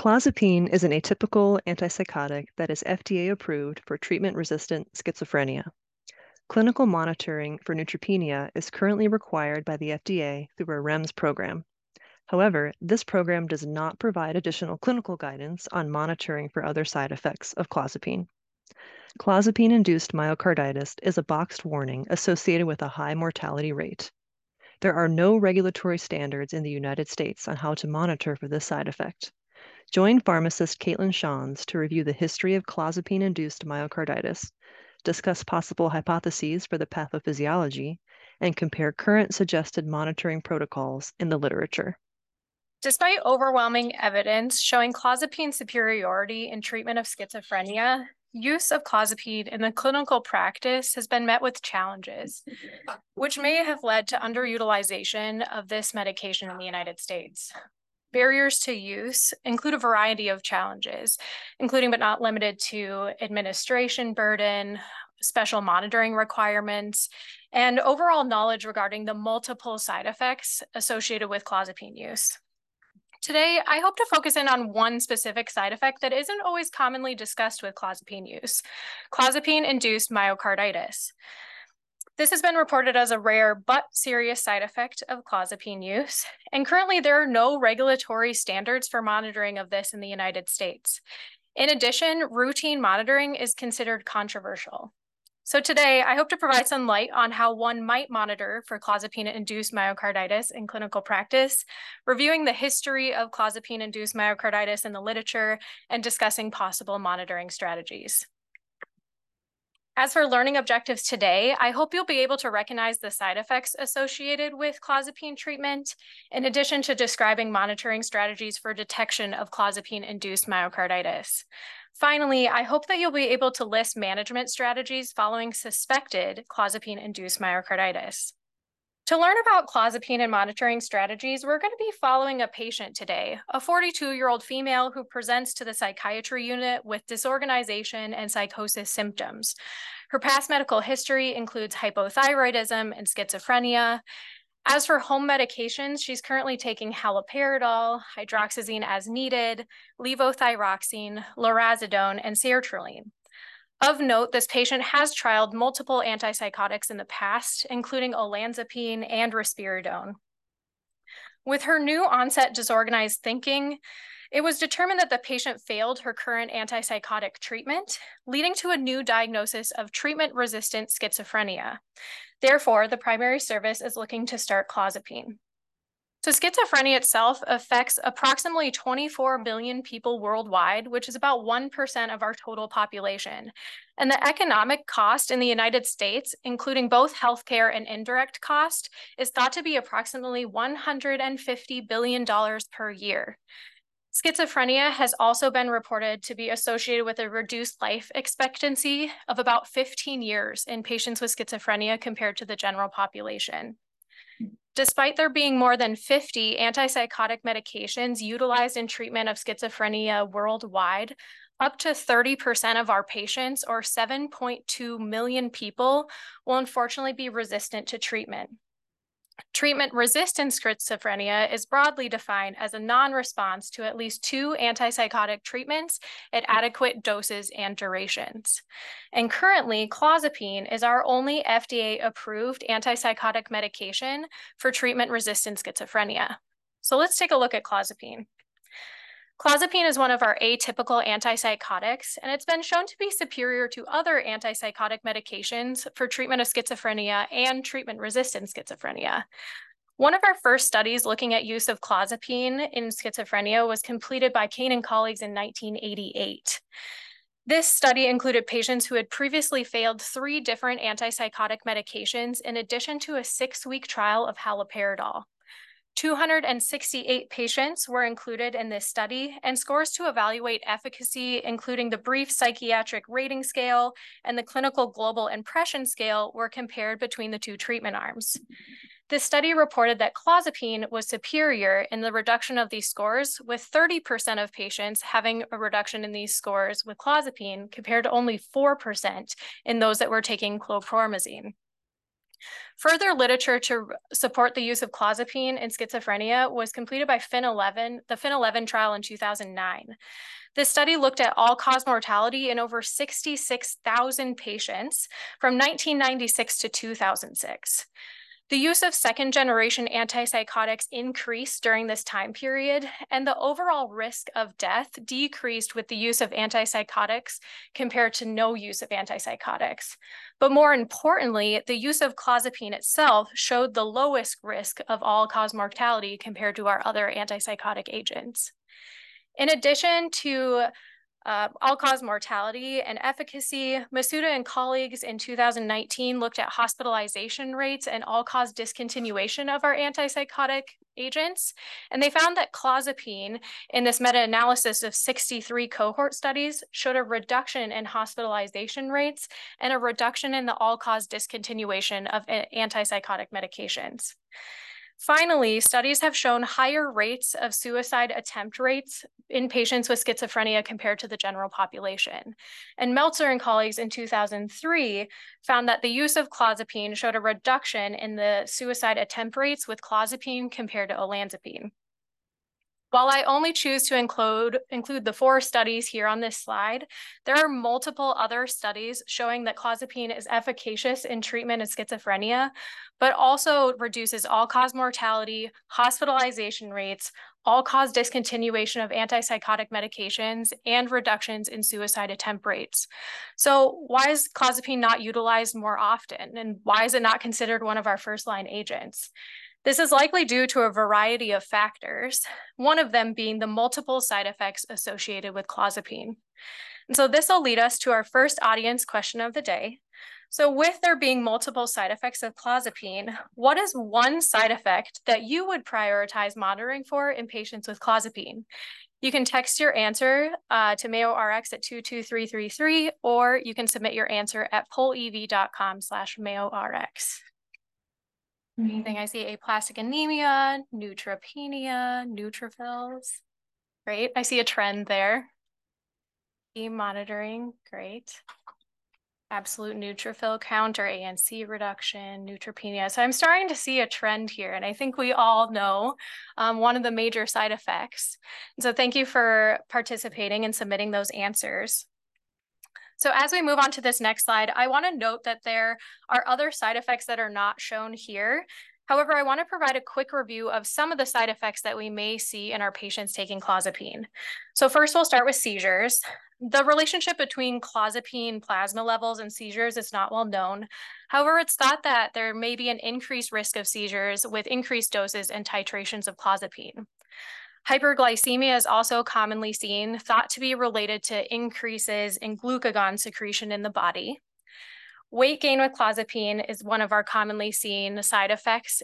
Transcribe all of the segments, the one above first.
Clozapine is an atypical antipsychotic that is FDA approved for treatment resistant schizophrenia. Clinical monitoring for neutropenia is currently required by the FDA through a REMS program. However, this program does not provide additional clinical guidance on monitoring for other side effects of clozapine. Clozapine induced myocarditis is a boxed warning associated with a high mortality rate. There are no regulatory standards in the United States on how to monitor for this side effect. Join pharmacist Caitlin Schanz to review the history of clozapine induced myocarditis, discuss possible hypotheses for the pathophysiology, and compare current suggested monitoring protocols in the literature. Despite overwhelming evidence showing clozapine superiority in treatment of schizophrenia, use of clozapine in the clinical practice has been met with challenges, which may have led to underutilization of this medication in the United States. Barriers to use include a variety of challenges, including but not limited to administration burden, special monitoring requirements, and overall knowledge regarding the multiple side effects associated with clozapine use. Today, I hope to focus in on one specific side effect that isn't always commonly discussed with clozapine use, clozapine-induced myocarditis. This has been reported as a rare but serious side effect of clozapine use, and currently there are no regulatory standards for monitoring of this in the United States. In addition, routine monitoring is considered controversial. So today, I hope to provide some light on how one might monitor for clozapine-induced myocarditis in clinical practice, reviewing the history of clozapine-induced myocarditis in the literature, and discussing possible monitoring strategies. As for learning objectives today, I hope you'll be able to recognize the side effects associated with clozapine treatment, in addition to describing monitoring strategies for detection of clozapine-induced myocarditis. Finally, I hope that you'll be able to list management strategies following suspected clozapine-induced myocarditis. To learn about clozapine and monitoring strategies, we're going to be following a patient today, a 42-year-old female who presents to the psychiatry unit with disorganization and psychosis symptoms. Her past medical history includes hypothyroidism and schizophrenia. As for home medications, she's currently taking haloperidol, hydroxyzine as needed, levothyroxine, lurasidone, and sertraline. Of note, this patient has trialed multiple antipsychotics in the past, including olanzapine and risperidone. With her new onset disorganized thinking, it was determined that the patient failed her current antipsychotic treatment, leading to a new diagnosis of treatment-resistant schizophrenia. Therefore, the primary service is looking to start clozapine. So schizophrenia itself affects approximately 24 million people worldwide, which is about 1% of our total population. And the economic cost in the United States, including both healthcare and indirect cost, is thought to be approximately $150 billion per year. Schizophrenia has also been reported to be associated with a reduced life expectancy of about 15 years in patients with schizophrenia compared to the general population. Despite there being more than 50 antipsychotic medications utilized in treatment of schizophrenia worldwide, up to 30% of our patients, or 7.2 million people, will unfortunately be resistant to treatment. Treatment-resistant schizophrenia is broadly defined as a non-response to at least two antipsychotic treatments at hmm. adequate doses and durations. And currently, clozapine is our only FDA-approved antipsychotic medication for treatment-resistant schizophrenia. So let's take a look at clozapine. Clozapine is one of our atypical antipsychotics, and it's been shown to be superior to other antipsychotic medications for treatment of schizophrenia and treatment-resistant schizophrenia. One of our first studies looking at use of clozapine in schizophrenia was completed by Kane and colleagues in 1988. This study included patients who had previously failed three different antipsychotic medications in addition to a six-week trial of haloperidol. 268 patients were included in this study, and scores to evaluate efficacy, including the brief psychiatric rating scale and the clinical global impression scale, were compared between the two treatment arms. This study reported that clozapine was superior in the reduction of these scores, with 30% of patients having a reduction in these scores with clozapine compared to only 4% in those that were taking chlorpromazine. Further literature to support the use of clozapine in schizophrenia was completed by FIN11, the FIN11 trial in 2009. This study looked at all-cause mortality in over 66,000 patients from 1996 to 2006. The use of second generation antipsychotics increased during this time period, and the overall risk of death decreased with the use of antipsychotics compared to no use of antipsychotics. But more importantly, the use of clozapine itself showed the lowest risk of all cause mortality compared to our other antipsychotic agents. In addition to uh, all-cause mortality and efficacy, Masuda and colleagues in 2019 looked at hospitalization rates and all-cause discontinuation of our antipsychotic agents, and they found that clozapine in this meta-analysis of 63 cohort studies showed a reduction in hospitalization rates and a reduction in the all-cause discontinuation of antipsychotic medications. Finally, studies have shown higher rates of suicide attempt rates in patients with schizophrenia compared to the general population. And Meltzer and colleagues in 2003 found that the use of clozapine showed a reduction in the suicide attempt rates with clozapine compared to olanzapine. While I only choose to include, include the four studies here on this slide, there are multiple other studies showing that clozapine is efficacious in treatment of schizophrenia, but also reduces all-cause mortality, hospitalization rates, all-cause discontinuation of antipsychotic medications, and reductions in suicide attempt rates. So why is clozapine not utilized more often? And why is it not considered one of our first-line agents? This is likely due to a variety of factors, one of them being the multiple side effects associated with clozapine. And so this will lead us to our first audience question of the day. So with there being multiple side effects of clozapine, what is one side effect that you would prioritize monitoring for in patients with clozapine? You can text your answer uh, to MayoRx at 22333, or you can submit your answer at pollev.com slash MayoRx. Anything I see aplastic anemia, neutropenia, neutrophils. Great. I see a trend there. E monitoring, great. Absolute neutrophil count or ANC reduction, neutropenia. So I'm starting to see a trend here, and I think we all know um, one of the major side effects. so thank you for participating and submitting those answers. So as we move on to this next slide, I want to note that there are other side effects that are not shown here. However, I want to provide a quick review of some of the side effects that we may see in our patients taking clozapine. So first, we'll start with seizures. The relationship between clozapine plasma levels and seizures is not well known. However, it's thought that there may be an increased risk of seizures with increased doses and titrations of clozapine. Hyperglycemia is also commonly seen, thought to be related to increases in glucagon secretion in the body. Weight gain with clozapine is one of our commonly seen side effects,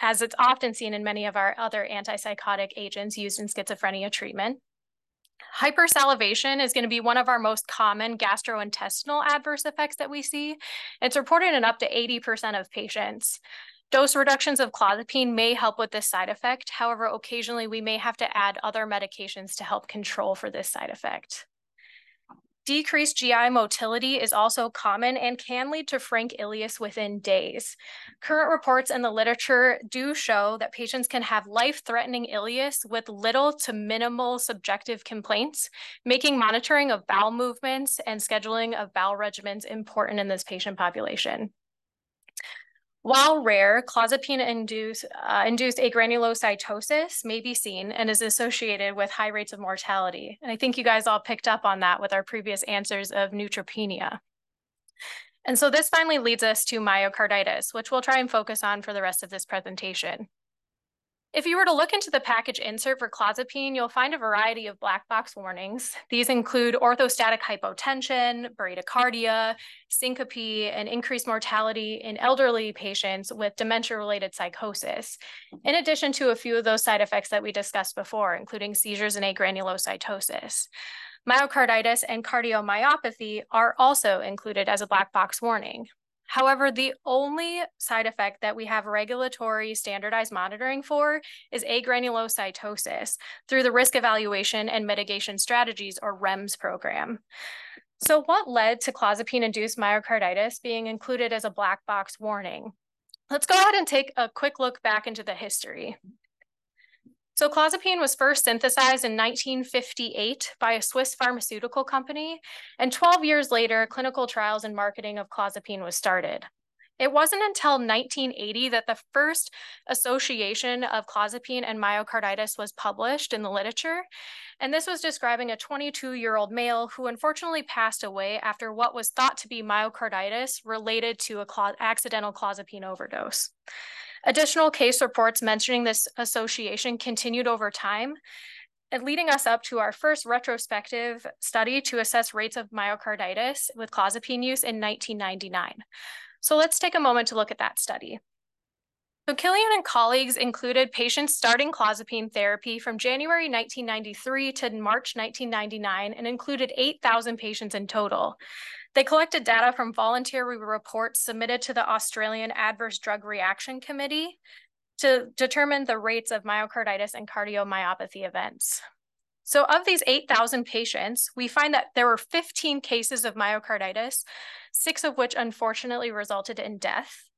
as it's often seen in many of our other antipsychotic agents used in schizophrenia treatment. Hypersalivation is going to be one of our most common gastrointestinal adverse effects that we see. It's reported in up to 80% of patients. Dose reductions of clozapine may help with this side effect. However, occasionally we may have to add other medications to help control for this side effect. Decreased GI motility is also common and can lead to frank ileus within days. Current reports in the literature do show that patients can have life-threatening ileus with little to minimal subjective complaints, making monitoring of bowel movements and scheduling of bowel regimens important in this patient population. While rare, clozapine-induced uh, induced agranulocytosis may be seen and is associated with high rates of mortality. And I think you guys all picked up on that with our previous answers of neutropenia. And so this finally leads us to myocarditis, which we'll try and focus on for the rest of this presentation. If you were to look into the package insert for clozapine, you'll find a variety of black box warnings. These include orthostatic hypotension, bradycardia, syncope, and increased mortality in elderly patients with dementia-related psychosis, in addition to a few of those side effects that we discussed before, including seizures and agranulocytosis. Myocarditis and cardiomyopathy are also included as a black box warning. However, the only side effect that we have regulatory standardized monitoring for is agranulocytosis through the Risk Evaluation and Mitigation Strategies, or REMS program. So what led to clozapine-induced myocarditis being included as a black box warning? Let's go ahead and take a quick look back into the history. So clozapine was first synthesized in 1958 by a Swiss pharmaceutical company, and 12 years later, clinical trials and marketing of clozapine was started. It wasn't until 1980 that the first association of clozapine and myocarditis was published in the literature. And this was describing a 22 year old male who unfortunately passed away after what was thought to be myocarditis related to cl accidental clozapine overdose. Additional case reports mentioning this association continued over time, leading us up to our first retrospective study to assess rates of myocarditis with clozapine use in 1999. So let's take a moment to look at that study. So Kilian and colleagues included patients starting clozapine therapy from January 1993 to March 1999 and included 8,000 patients in total. They collected data from voluntary reports submitted to the Australian Adverse Drug Reaction Committee to determine the rates of myocarditis and cardiomyopathy events. So of these 8,000 patients, we find that there were 15 cases of myocarditis, six of which unfortunately resulted in death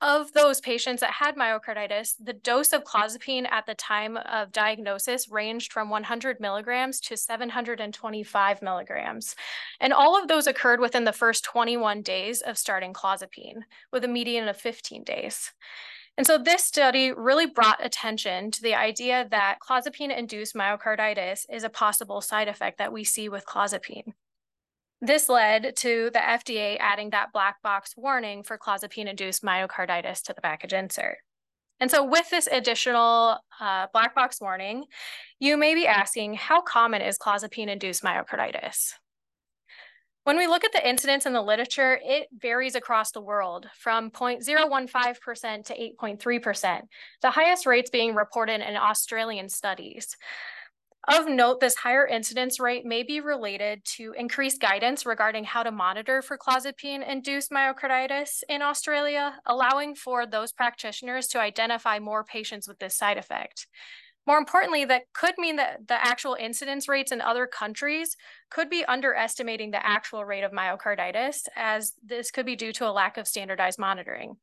of those patients that had myocarditis, the dose of clozapine at the time of diagnosis ranged from 100 milligrams to 725 milligrams. And all of those occurred within the first 21 days of starting clozapine, with a median of 15 days. And so this study really brought attention to the idea that clozapine-induced myocarditis is a possible side effect that we see with clozapine. This led to the FDA adding that black box warning for clozapine-induced myocarditis to the package insert. And so with this additional uh, black box warning, you may be asking, how common is clozapine-induced myocarditis? When we look at the incidence in the literature, it varies across the world from mm. 0.015% to 8.3%, the highest rates being reported in Australian studies. Of note, this higher incidence rate may be related to increased guidance regarding how to monitor for clozapine-induced myocarditis in Australia, allowing for those practitioners to identify more patients with this side effect. More importantly, that could mean that the actual incidence rates in other countries could be underestimating the actual rate of myocarditis, as this could be due to a lack of standardized monitoring.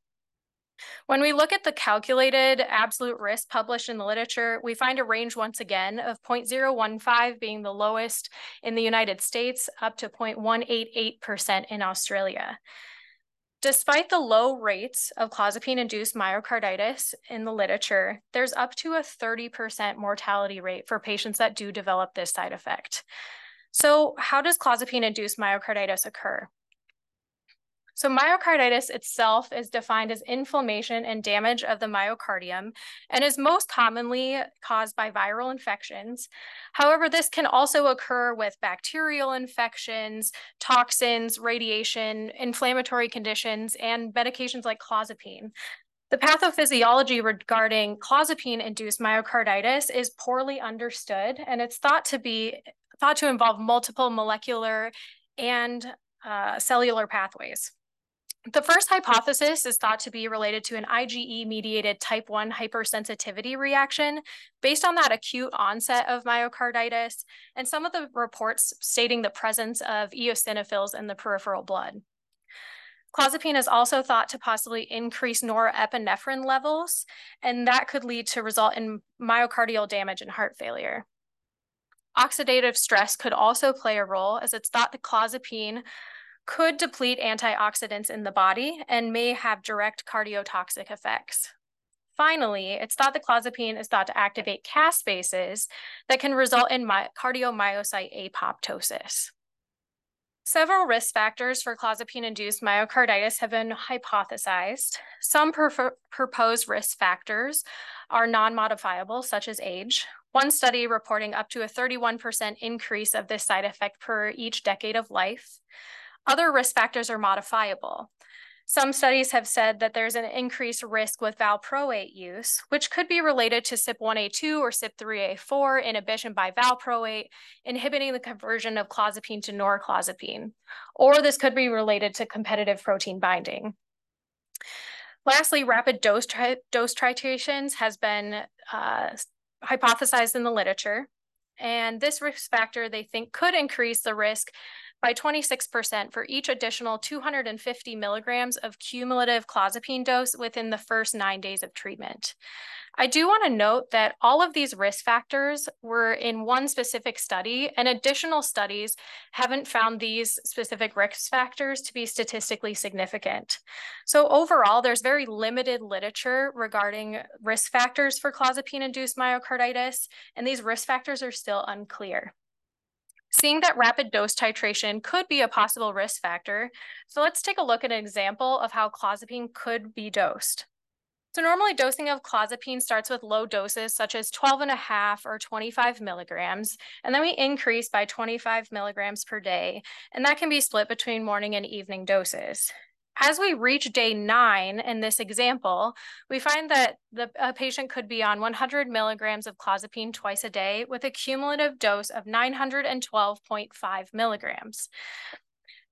When we look at the calculated absolute risk published in the literature, we find a range once again of 0.015 being the lowest in the United States up to 0.188% in Australia. Despite the low rates of clozapine-induced myocarditis in the literature, there's up to a 30% mortality rate for patients that do develop this side effect. So how does clozapine-induced myocarditis occur? So myocarditis itself is defined as inflammation and damage of the myocardium and is most commonly caused by viral infections. However, this can also occur with bacterial infections, toxins, radiation, inflammatory conditions, and medications like clozapine. The pathophysiology regarding clozapine-induced myocarditis is poorly understood, and it's thought to be thought to involve multiple molecular and uh, cellular pathways. The first hypothesis is thought to be related to an IgE-mediated type 1 hypersensitivity reaction based on that acute onset of myocarditis and some of the reports stating the presence of eosinophils in the peripheral blood. Clozapine is also thought to possibly increase norepinephrine levels, and that could lead to result in myocardial damage and heart failure. Oxidative stress could also play a role as it's thought that clozapine could deplete antioxidants in the body and may have direct cardiotoxic effects. Finally, it's thought that clozapine is thought to activate caspases that can result in cardiomyocyte apoptosis. Several risk factors for clozapine-induced myocarditis have been hypothesized. Some proposed risk factors are non-modifiable, such as age. One study reporting up to a 31% increase of this side effect per each decade of life. Other risk factors are modifiable. Some studies have said that there's an increased risk with valproate use, which could be related to CYP1A2 or CYP3A4 inhibition by valproate, inhibiting the conversion of clozapine to norclozapine. Or this could be related to competitive protein binding. Lastly, rapid dose, tri dose titrations has been uh, hypothesized in the literature. And this risk factor, they think, could increase the risk by 26% for each additional 250 milligrams of cumulative clozapine dose within the first nine days of treatment. I do want to note that all of these risk factors were in one specific study, and additional studies haven't found these specific risk factors to be statistically significant. So overall, there's very limited literature regarding risk factors for clozapine-induced myocarditis, and these risk factors are still unclear seeing that rapid dose titration could be a possible risk factor. So let's take a look at an example of how clozapine could be dosed. So normally dosing of clozapine starts with low doses such as 12 and a half or 25 milligrams, and then we increase by 25 milligrams per day, and that can be split between morning and evening doses. As we reach day nine in this example, we find that the patient could be on 100 milligrams of clozapine twice a day with a cumulative dose of 912.5 milligrams.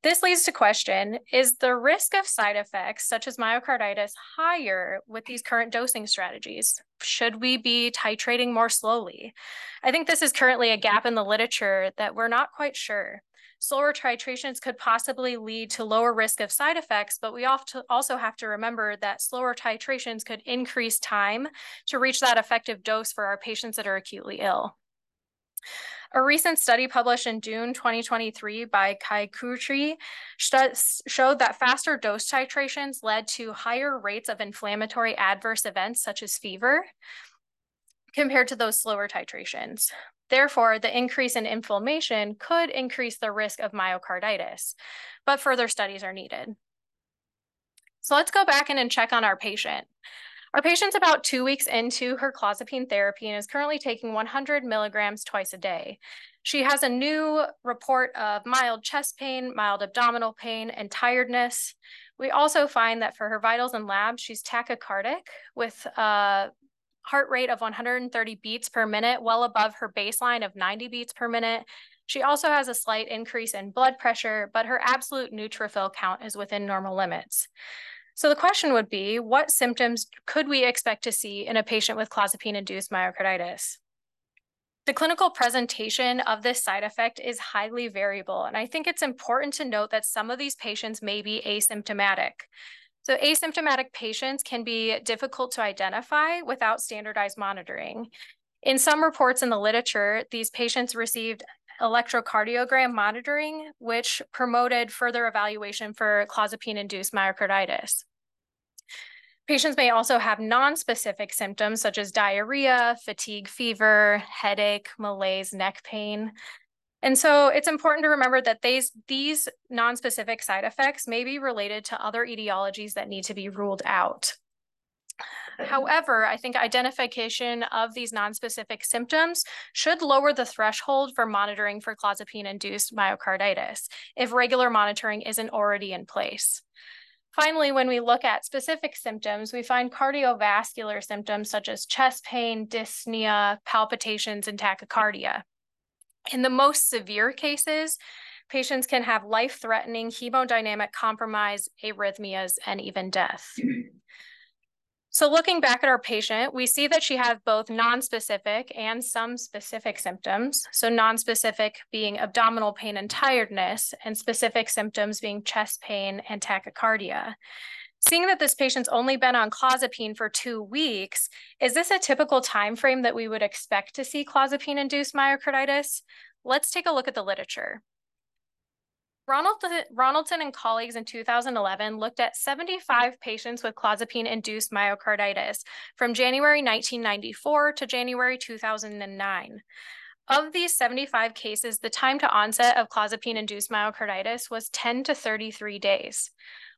This leads to question, is the risk of side effects such as myocarditis higher with these current dosing strategies? Should we be titrating more slowly? I think this is currently a gap in the literature that we're not quite sure. Slower titrations could possibly lead to lower risk of side effects, but we also have to remember that slower titrations could increase time to reach that effective dose for our patients that are acutely ill. A recent study published in June 2023 by Kai Kutri showed that faster dose titrations led to higher rates of inflammatory adverse events such as fever compared to those slower titrations. Therefore, the increase in inflammation could increase the risk of myocarditis, but further studies are needed. So let's go back in and check on our patient. Our patient's about two weeks into her clozapine therapy and is currently taking 100 milligrams twice a day. She has a new report of mild chest pain, mild abdominal pain, and tiredness. We also find that for her vitals and labs, she's tachycardic with uh, heart rate of 130 beats per minute, well above her baseline of 90 beats per minute. She also has a slight increase in blood pressure, but her absolute neutrophil count is within normal limits. So the question would be, what symptoms could we expect to see in a patient with clozapine-induced myocarditis? The clinical presentation of this side effect is highly variable, and I think it's important to note that some of these patients may be asymptomatic. So asymptomatic patients can be difficult to identify without standardized monitoring. In some reports in the literature, these patients received electrocardiogram monitoring, which promoted further evaluation for clozapine-induced myocarditis. Patients may also have non-specific symptoms such as diarrhea, fatigue, fever, headache, malaise, neck pain. And so it's important to remember that these, these non-specific side effects may be related to other etiologies that need to be ruled out. However, I think identification of these non-specific symptoms should lower the threshold for monitoring for clozapine-induced myocarditis if regular monitoring isn't already in place. Finally, when we look at specific symptoms, we find cardiovascular symptoms such as chest pain, dyspnea, palpitations, and tachycardia. In the most severe cases, patients can have life-threatening hemodynamic compromise, arrhythmias, and even death. So looking back at our patient, we see that she has both nonspecific and some specific symptoms. So nonspecific being abdominal pain and tiredness, and specific symptoms being chest pain and tachycardia. Seeing that this patient's only been on clozapine for two weeks, is this a typical time frame that we would expect to see clozapine-induced myocarditis? Let's take a look at the literature. Ronaldson and colleagues in 2011 looked at 75 patients with clozapine-induced myocarditis from January 1994 to January 2009. Of these 75 cases, the time to onset of clozapine-induced myocarditis was 10 to 33 days.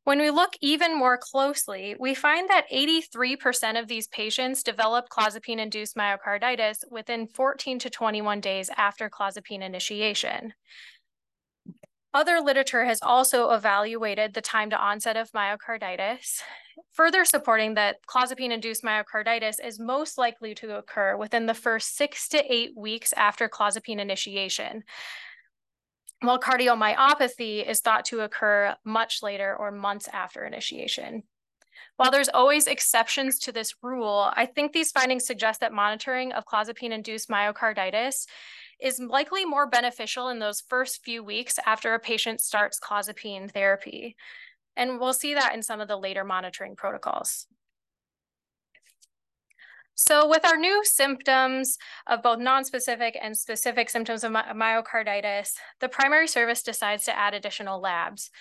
When we look even more closely, we find that 83% of these patients develop clozapine-induced myocarditis within 14 to 21 days after clozapine initiation. Other literature has also evaluated the time to onset of myocarditis, further supporting that clozapine-induced myocarditis is most likely to occur within the first six to eight weeks after clozapine initiation, while cardiomyopathy is thought to occur much later or months after initiation. While there's always exceptions to this rule, I think these findings suggest that monitoring of clozapine-induced myocarditis is likely more beneficial in those first few weeks after a patient starts clozapine therapy. And we'll see that in some of the later monitoring protocols. So with our new symptoms of both nonspecific and specific symptoms of my myocarditis, the primary service decides to add additional labs.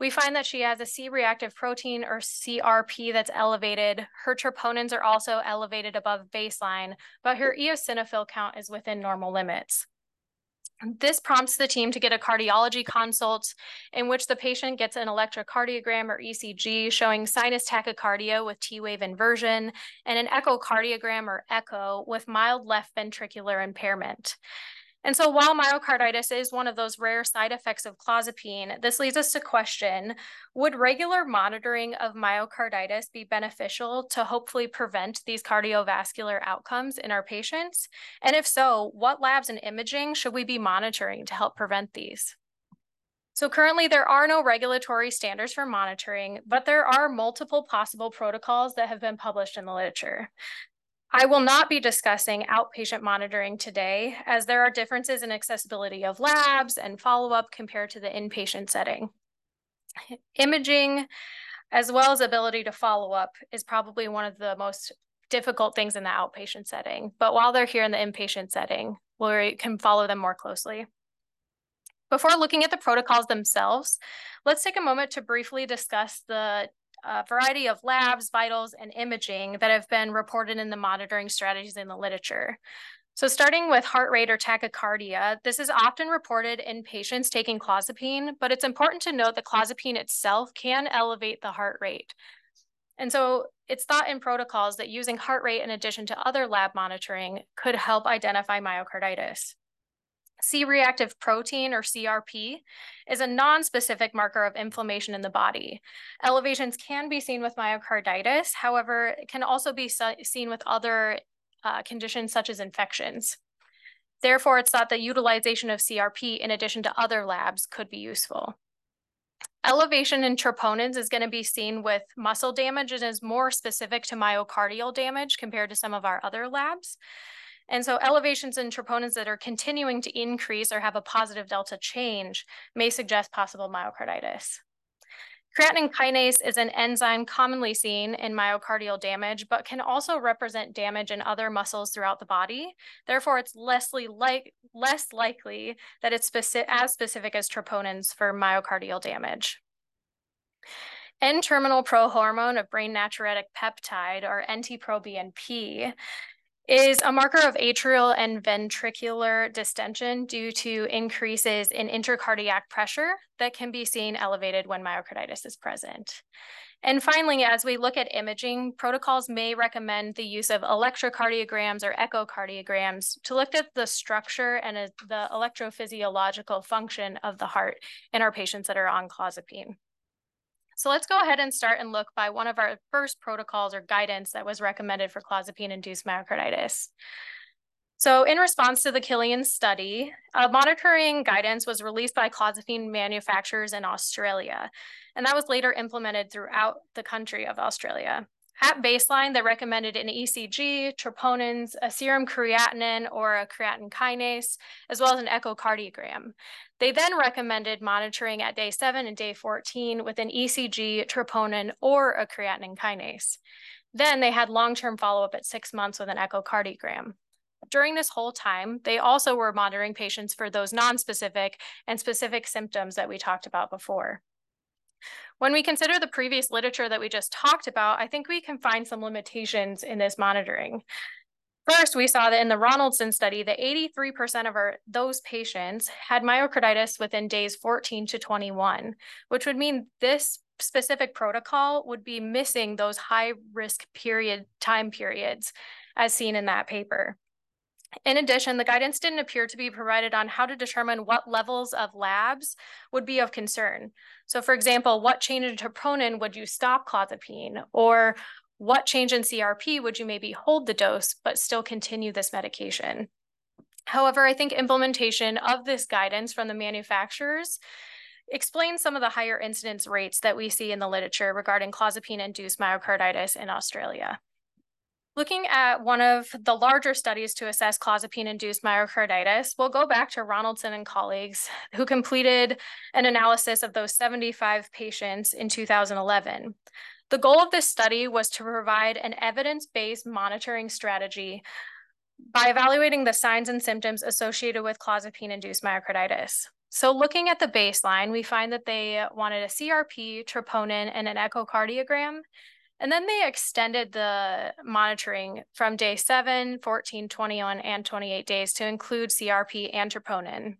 We find that she has a C-reactive protein or CRP that's elevated. Her troponins are also elevated above baseline, but her eosinophil count is within normal limits. This prompts the team to get a cardiology consult in which the patient gets an electrocardiogram or ECG showing sinus tachycardia with T wave inversion and an echocardiogram or echo with mild left ventricular impairment. And so while myocarditis is one of those rare side effects of clozapine, this leads us to question, would regular monitoring of myocarditis be beneficial to hopefully prevent these cardiovascular outcomes in our patients? And if so, what labs and imaging should we be monitoring to help prevent these? So currently there are no regulatory standards for monitoring, but there are multiple possible protocols that have been published in the literature. I will not be discussing outpatient monitoring today as there are differences in accessibility of labs and follow-up compared to the inpatient setting. Imaging, as well as ability to follow up is probably one of the most difficult things in the outpatient setting. But while they're here in the inpatient setting, we can follow them more closely. Before looking at the protocols themselves, let's take a moment to briefly discuss the a variety of labs, vitals, and imaging that have been reported in the monitoring strategies in the literature. So starting with heart rate or tachycardia, this is often reported in patients taking clozapine, but it's important to note that clozapine itself can elevate the heart rate. And so it's thought in protocols that using heart rate in addition to other lab monitoring could help identify myocarditis. C-reactive protein, or CRP, is a non-specific marker of inflammation in the body. Elevations can be seen with myocarditis, however, it can also be seen with other uh, conditions such as infections. Therefore, it's thought that utilization of CRP in addition to other labs could be useful. Elevation in troponins is going to be seen with muscle damage and is more specific to myocardial damage compared to some of our other labs. And so elevations in troponins that are continuing to increase or have a positive delta change may suggest possible myocarditis. Creatinine kinase is an enzyme commonly seen in myocardial damage, but can also represent damage in other muscles throughout the body. Therefore, it's less, like, less likely that it's speci as specific as troponins for myocardial damage. N-terminal prohormone of brain natriuretic peptide, or NT-proBNP, is a marker of atrial and ventricular distension due to increases in intracardiac pressure that can be seen elevated when myocarditis is present. And finally, as we look at imaging, protocols may recommend the use of electrocardiograms or echocardiograms to look at the structure and uh, the electrophysiological function of the heart in our patients that are on clozapine. So let's go ahead and start and look by one of our first protocols or guidance that was recommended for clozapine-induced myocarditis. So in response to the Kilian study, a monitoring guidance was released by clozapine manufacturers in Australia, and that was later implemented throughout the country of Australia. At baseline, they recommended an ECG, troponins, a serum creatinine or a creatine kinase, as well as an echocardiogram. They then recommended monitoring at day seven and day 14 with an ECG, troponin, or a creatinine kinase. Then they had long-term follow-up at six months with an echocardiogram. During this whole time, they also were monitoring patients for those non-specific and specific symptoms that we talked about before. When we consider the previous literature that we just talked about, I think we can find some limitations in this monitoring. First, we saw that in the Ronaldson study, that 83% of our, those patients had myocarditis within days 14 to 21, which would mean this specific protocol would be missing those high risk period time periods as seen in that paper. In addition, the guidance didn't appear to be provided on how to determine what levels of labs would be of concern. So for example, what change in troponin would you stop clozapine? Or what change in CRP would you maybe hold the dose but still continue this medication? However, I think implementation of this guidance from the manufacturers explains some of the higher incidence rates that we see in the literature regarding clozapine-induced myocarditis in Australia. Looking at one of the larger studies to assess clozapine-induced myocarditis, we'll go back to Ronaldson and colleagues who completed an analysis of those 75 patients in 2011. The goal of this study was to provide an evidence-based monitoring strategy by evaluating the signs and symptoms associated with clozapine-induced myocarditis. So looking at the baseline, we find that they wanted a CRP, troponin, and an echocardiogram, and then they extended the monitoring from day 7, 14, 21, and 28 days to include CRP and troponin.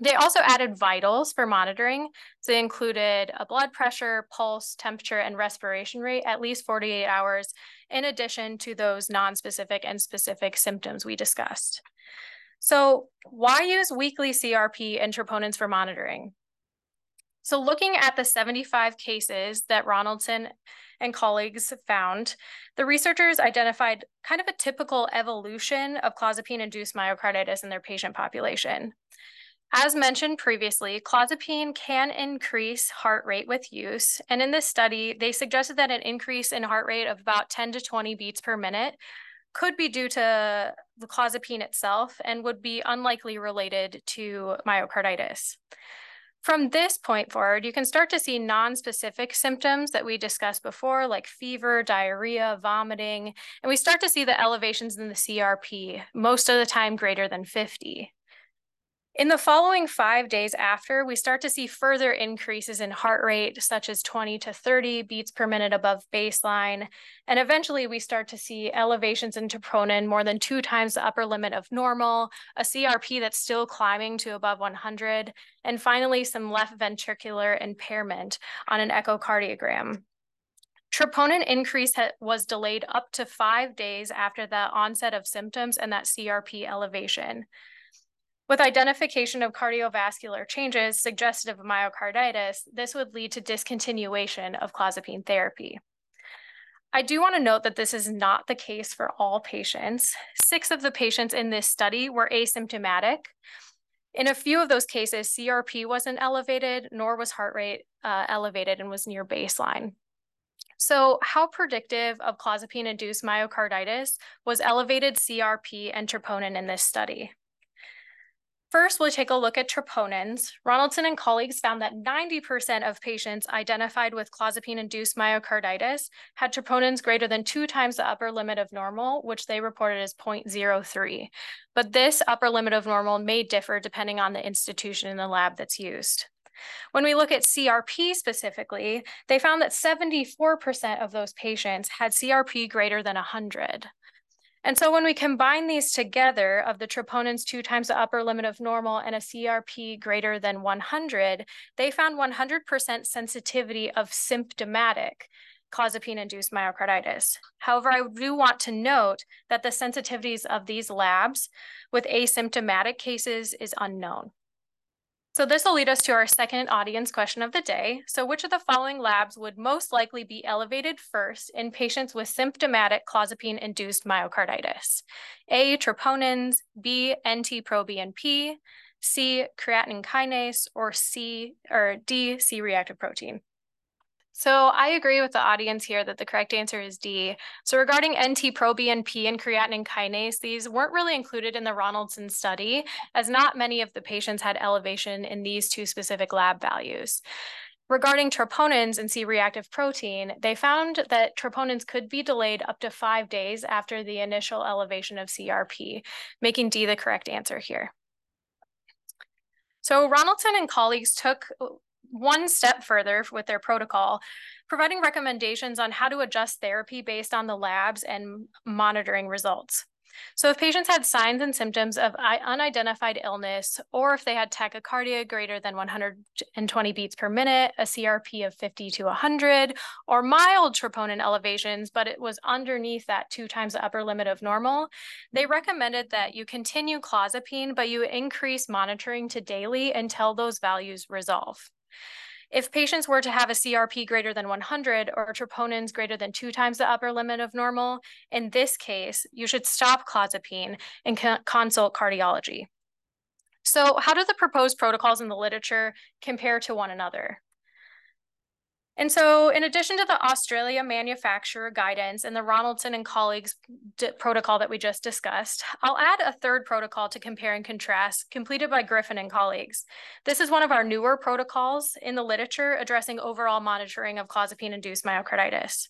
They also added vitals for monitoring. So they included a blood pressure, pulse, temperature, and respiration rate at least 48 hours, in addition to those non-specific and specific symptoms we discussed. So why use weekly CRP and troponins for monitoring? So looking at the 75 cases that Ronaldson and colleagues found, the researchers identified kind of a typical evolution of clozapine-induced myocarditis in their patient population. As mentioned previously, clozapine can increase heart rate with use. And in this study, they suggested that an increase in heart rate of about 10 to 20 beats per minute could be due to the clozapine itself and would be unlikely related to myocarditis. From this point forward, you can start to see non-specific symptoms that we discussed before, like fever, diarrhea, vomiting, and we start to see the elevations in the CRP, most of the time greater than 50. In the following five days after, we start to see further increases in heart rate, such as 20 to 30 beats per minute above baseline. And eventually we start to see elevations in troponin more than two times the upper limit of normal, a CRP that's still climbing to above 100, and finally some left ventricular impairment on an echocardiogram. Troponin increase was delayed up to five days after the onset of symptoms and that CRP elevation. With identification of cardiovascular changes suggestive of myocarditis, this would lead to discontinuation of clozapine therapy. I do want to note that this is not the case for all patients. Six of the patients in this study were asymptomatic. In a few of those cases, CRP wasn't elevated, nor was heart rate uh, elevated and was near baseline. So how predictive of clozapine-induced myocarditis was elevated CRP and troponin in this study? First, we'll take a look at troponins. Ronaldson and colleagues found that 90% of patients identified with clozapine-induced myocarditis had troponins greater than two times the upper limit of normal, which they reported as 0.03. But this upper limit of normal may differ depending on the institution in the lab that's used. When we look at CRP specifically, they found that 74% of those patients had CRP greater than 100. And so when we combine these together of the troponins two times the upper limit of normal and a CRP greater than 100, they found 100% sensitivity of symptomatic clozapine-induced myocarditis. However, I do want to note that the sensitivities of these labs with asymptomatic cases is unknown. So this will lead us to our second audience question of the day. So which of the following labs would most likely be elevated first in patients with symptomatic clozapine-induced myocarditis? A, troponins, B, NT-proBNP, C, creatine kinase, or C, or D, C-reactive protein. So I agree with the audience here that the correct answer is D. So regarding NT-proBNP and creatinine kinase, these weren't really included in the Ronaldson study, as not many of the patients had elevation in these two specific lab values. Regarding troponins and C-reactive protein, they found that troponins could be delayed up to five days after the initial elevation of CRP, making D the correct answer here. So Ronaldson and colleagues took one step further with their protocol, providing recommendations on how to adjust therapy based on the labs and monitoring results. So if patients had signs and symptoms of unidentified illness, or if they had tachycardia greater than 120 beats per minute, a CRP of 50 to 100, or mild troponin elevations, but it was underneath that two times the upper limit of normal, they recommended that you continue clozapine, but you increase monitoring to daily until those values resolve. If patients were to have a CRP greater than 100 or troponins greater than two times the upper limit of normal, in this case, you should stop clozapine and consult cardiology. So how do the proposed protocols in the literature compare to one another? And so in addition to the Australia manufacturer guidance and the Ronaldson and colleagues protocol that we just discussed, I'll add a third protocol to compare and contrast completed by Griffin and colleagues. This is one of our newer protocols in the literature addressing overall monitoring of clozapine-induced myocarditis.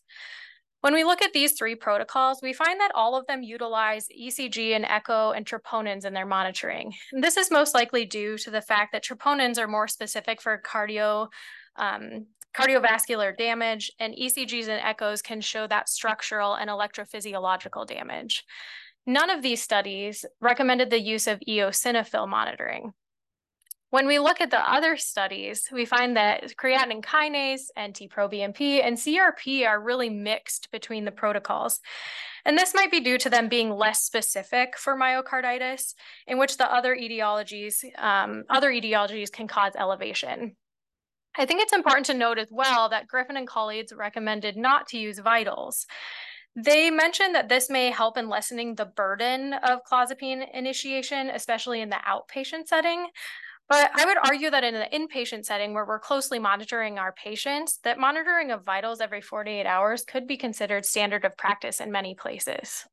When we look at these three protocols, we find that all of them utilize ECG and echo and troponins in their monitoring. And this is most likely due to the fact that troponins are more specific for cardio um, cardiovascular damage, and ECGs and echoes can show that structural and electrophysiological damage. None of these studies recommended the use of eosinophil monitoring. When we look at the other studies, we find that creatine kinase, NT-proBNP, and CRP are really mixed between the protocols. And this might be due to them being less specific for myocarditis, in which the other etiologies, um, other etiologies can cause elevation. I think it's important to note as well that Griffin and colleagues recommended not to use vitals. They mentioned that this may help in lessening the burden of clozapine initiation, especially in the outpatient setting. But I would argue that in the inpatient setting where we're closely monitoring our patients, that monitoring of vitals every 48 hours could be considered standard of practice in many places.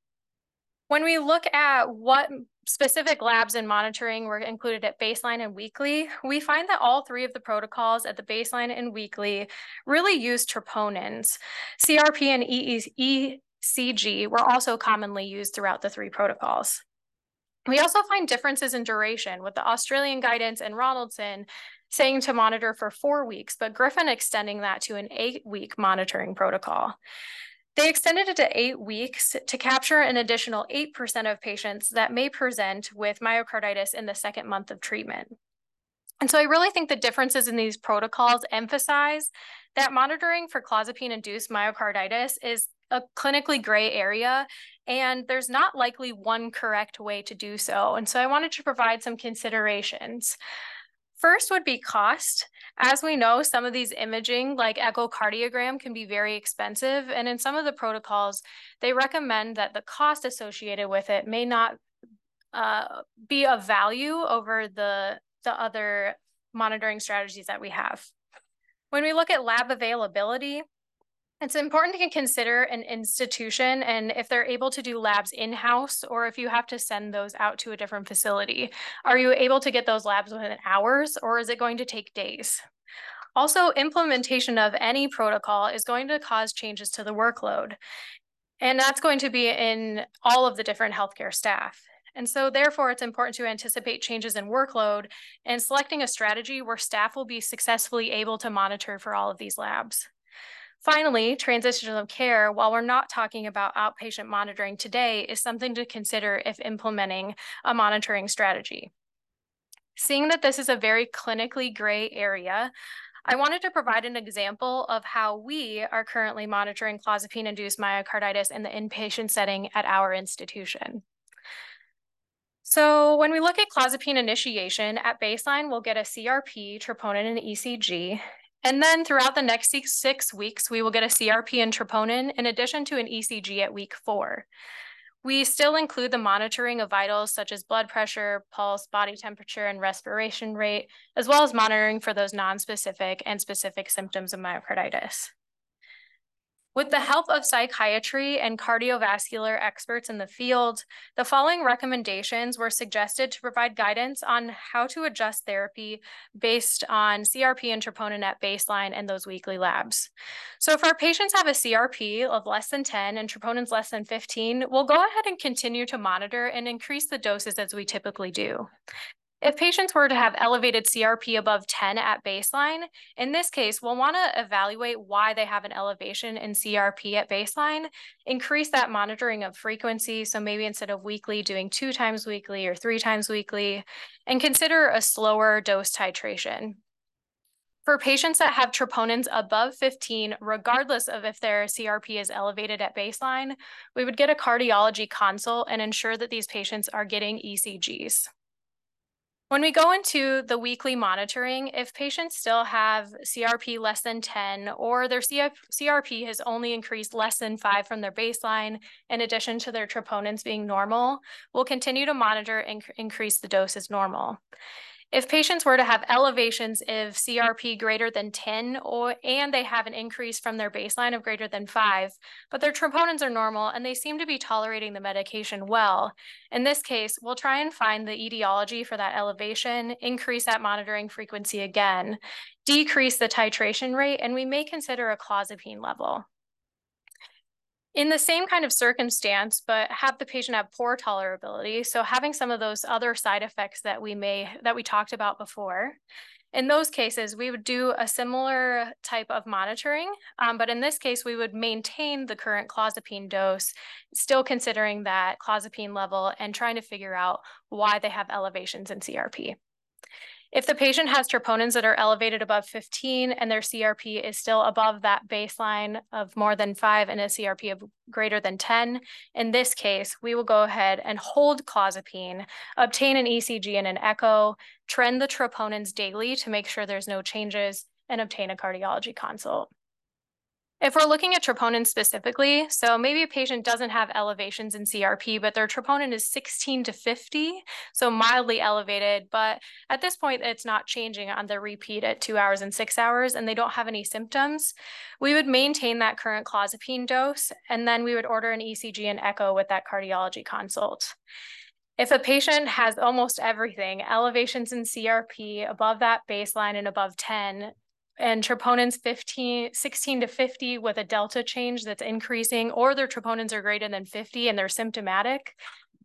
When we look at what specific labs and monitoring were included at baseline and weekly, we find that all three of the protocols at the baseline and weekly really use troponins. CRP and ECG were also commonly used throughout the three protocols. We also find differences in duration with the Australian guidance and Ronaldson saying to monitor for four weeks, but Griffin extending that to an eight week monitoring protocol. They extended it to eight weeks to capture an additional 8% of patients that may present with myocarditis in the second month of treatment. And so I really think the differences in these protocols emphasize that monitoring for clozapine-induced myocarditis is a clinically gray area, and there's not likely one correct way to do so. And so I wanted to provide some considerations. First would be cost. As we know, some of these imaging, like echocardiogram, can be very expensive. And in some of the protocols, they recommend that the cost associated with it may not uh, be of value over the, the other monitoring strategies that we have. When we look at lab availability, it's important to consider an institution and if they're able to do labs in-house or if you have to send those out to a different facility. Are you able to get those labs within hours or is it going to take days? Also, implementation of any protocol is going to cause changes to the workload. And that's going to be in all of the different healthcare staff. And so therefore, it's important to anticipate changes in workload and selecting a strategy where staff will be successfully able to monitor for all of these labs. Finally, transition of care, while we're not talking about outpatient monitoring today, is something to consider if implementing a monitoring strategy. Seeing that this is a very clinically gray area, I wanted to provide an example of how we are currently monitoring clozapine-induced myocarditis in the inpatient setting at our institution. So when we look at clozapine initiation, at baseline, we'll get a CRP, troponin, and ECG, and then throughout the next six, weeks, we will get a CRP and troponin in addition to an ECG at week four. We still include the monitoring of vitals such as blood pressure, pulse, body temperature, and respiration rate, as well as monitoring for those non-specific and specific symptoms of myocarditis. With the help of psychiatry and cardiovascular experts in the field, the following recommendations were suggested to provide guidance on how to adjust therapy based on CRP and troponin at baseline and those weekly labs. So if our patients have a CRP of less than 10 and troponins less than 15, we'll go ahead and continue to monitor and increase the doses as we typically do. If patients were to have elevated CRP above 10 at baseline, in this case, we'll want to evaluate why they have an elevation in CRP at baseline, increase that monitoring of frequency. So maybe instead of weekly, doing two times weekly or three times weekly, and consider a slower dose titration. For patients that have troponins above 15, regardless of if their CRP is elevated at baseline, we would get a cardiology consult and ensure that these patients are getting ECGs. When we go into the weekly monitoring, if patients still have CRP less than 10 or their CRP has only increased less than 5 from their baseline, in addition to their troponins being normal, we'll continue to monitor and increase the dose as normal. If patients were to have elevations of CRP greater than 10 or and they have an increase from their baseline of greater than 5, but their troponins are normal and they seem to be tolerating the medication well, in this case, we'll try and find the etiology for that elevation, increase that monitoring frequency again, decrease the titration rate, and we may consider a clozapine level in the same kind of circumstance, but have the patient have poor tolerability. So having some of those other side effects that we may that we talked about before. In those cases, we would do a similar type of monitoring, um, but in this case, we would maintain the current clozapine dose, still considering that clozapine level and trying to figure out why they have elevations in CRP. If the patient has troponins that are elevated above 15 and their CRP is still above that baseline of more than five and a CRP of greater than 10, in this case, we will go ahead and hold clozapine, obtain an ECG and an echo, trend the troponins daily to make sure there's no changes, and obtain a cardiology consult. If we're looking at troponin specifically, so maybe a patient doesn't have elevations in CRP, but their troponin is 16 to 50, so mildly elevated, but at this point, it's not changing on the repeat at two hours and six hours, and they don't have any symptoms, we would maintain that current clozapine dose, and then we would order an ECG and echo with that cardiology consult. If a patient has almost everything, elevations in CRP above that baseline and above 10, and troponins 15, 16 to 50 with a delta change that's increasing, or their troponins are greater than 50 and they're symptomatic,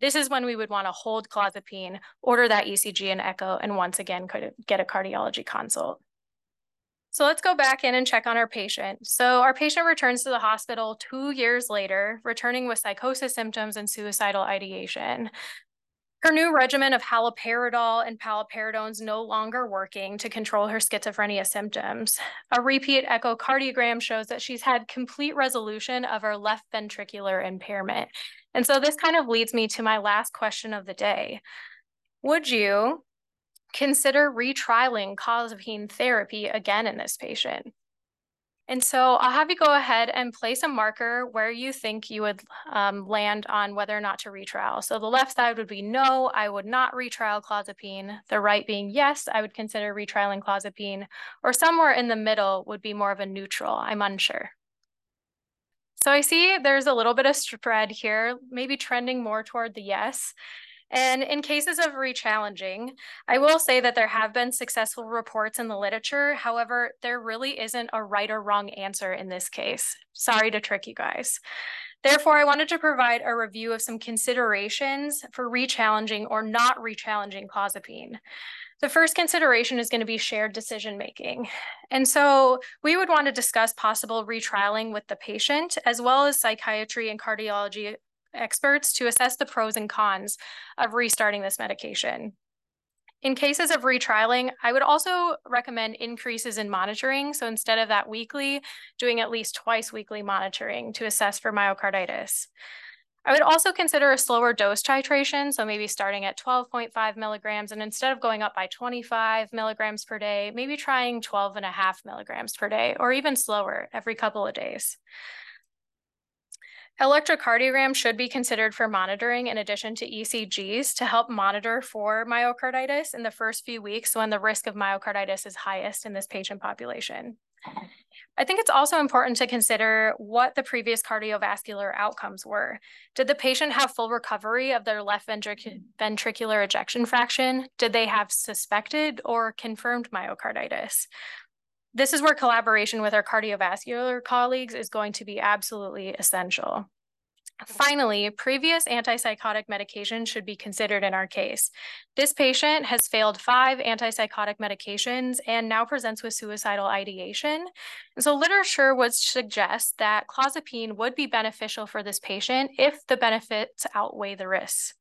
this is when we would want to hold clozapine, order that ECG and echo, and once again could get a cardiology consult. So let's go back in and check on our patient. So our patient returns to the hospital two years later, returning with psychosis symptoms and suicidal ideation. Her new regimen of haloperidol and paliperidone is no longer working to control her schizophrenia symptoms. A repeat echocardiogram shows that she's had complete resolution of her left ventricular impairment. And so this kind of leads me to my last question of the day. Would you consider retrialing clozapine therapy again in this patient? And so I'll have you go ahead and place a marker where you think you would um, land on whether or not to retrial. So the left side would be no, I would not retrial clozapine. The right being yes, I would consider retrialing clozapine. Or somewhere in the middle would be more of a neutral, I'm unsure. So I see there's a little bit of spread here, maybe trending more toward the yes. And in cases of rechallenging, I will say that there have been successful reports in the literature. However, there really isn't a right or wrong answer in this case. Sorry to trick you guys. Therefore, I wanted to provide a review of some considerations for rechallenging or not rechallenging clozapine. The first consideration is going to be shared decision making. And so we would want to discuss possible retrialing with the patient, as well as psychiatry and cardiology experts to assess the pros and cons of restarting this medication. In cases of retrialing, I would also recommend increases in monitoring. So instead of that weekly, doing at least twice weekly monitoring to assess for myocarditis. I would also consider a slower dose titration, so maybe starting at 12.5 milligrams, and instead of going up by 25 milligrams per day, maybe trying 12 and a half milligrams per day, or even slower every couple of days. Electrocardiogram should be considered for monitoring in addition to ECGs to help monitor for myocarditis in the first few weeks when the risk of myocarditis is highest in this patient population. I think it's also important to consider what the previous cardiovascular outcomes were. Did the patient have full recovery of their left ventric ventricular ejection fraction? Did they have suspected or confirmed myocarditis? This is where collaboration with our cardiovascular colleagues is going to be absolutely essential. Finally, previous antipsychotic medication should be considered in our case. This patient has failed five antipsychotic medications and now presents with suicidal ideation. And so literature would suggest that clozapine would be beneficial for this patient if the benefits outweigh the risks.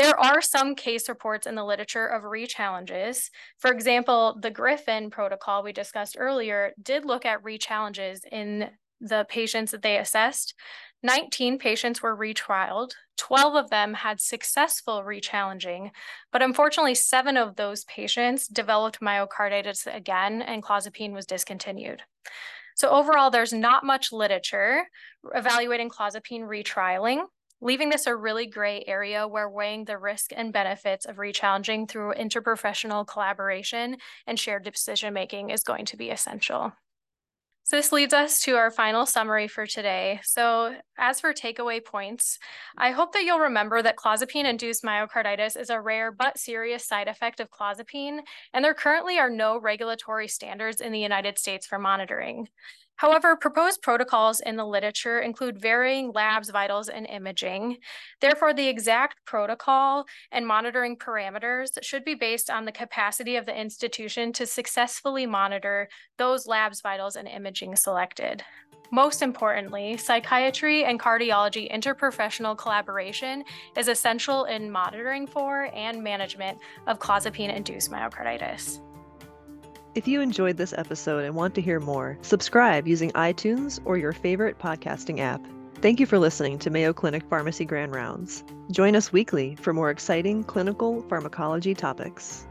There are some case reports in the literature of re-challenges. For example, the Griffin protocol we discussed earlier did look at re-challenges in the patients that they assessed. 19 patients were retrialed. 12 of them had successful rechallenging, but unfortunately, seven of those patients developed myocarditis again, and clozapine was discontinued. So overall, there's not much literature evaluating clozapine retrialing, leaving this a really gray area where weighing the risk and benefits of rechallenging through interprofessional collaboration and shared decision making is going to be essential. So this leads us to our final summary for today. So as for takeaway points, I hope that you'll remember that clozapine-induced myocarditis is a rare but serious side effect of clozapine, and there currently are no regulatory standards in the United States for monitoring. However, proposed protocols in the literature include varying labs, vitals, and imaging. Therefore, the exact protocol and monitoring parameters should be based on the capacity of the institution to successfully monitor those labs, vitals, and imaging selected. Most importantly, psychiatry and cardiology interprofessional collaboration is essential in monitoring for and management of clozapine-induced myocarditis. If you enjoyed this episode and want to hear more, subscribe using iTunes or your favorite podcasting app. Thank you for listening to Mayo Clinic Pharmacy Grand Rounds. Join us weekly for more exciting clinical pharmacology topics.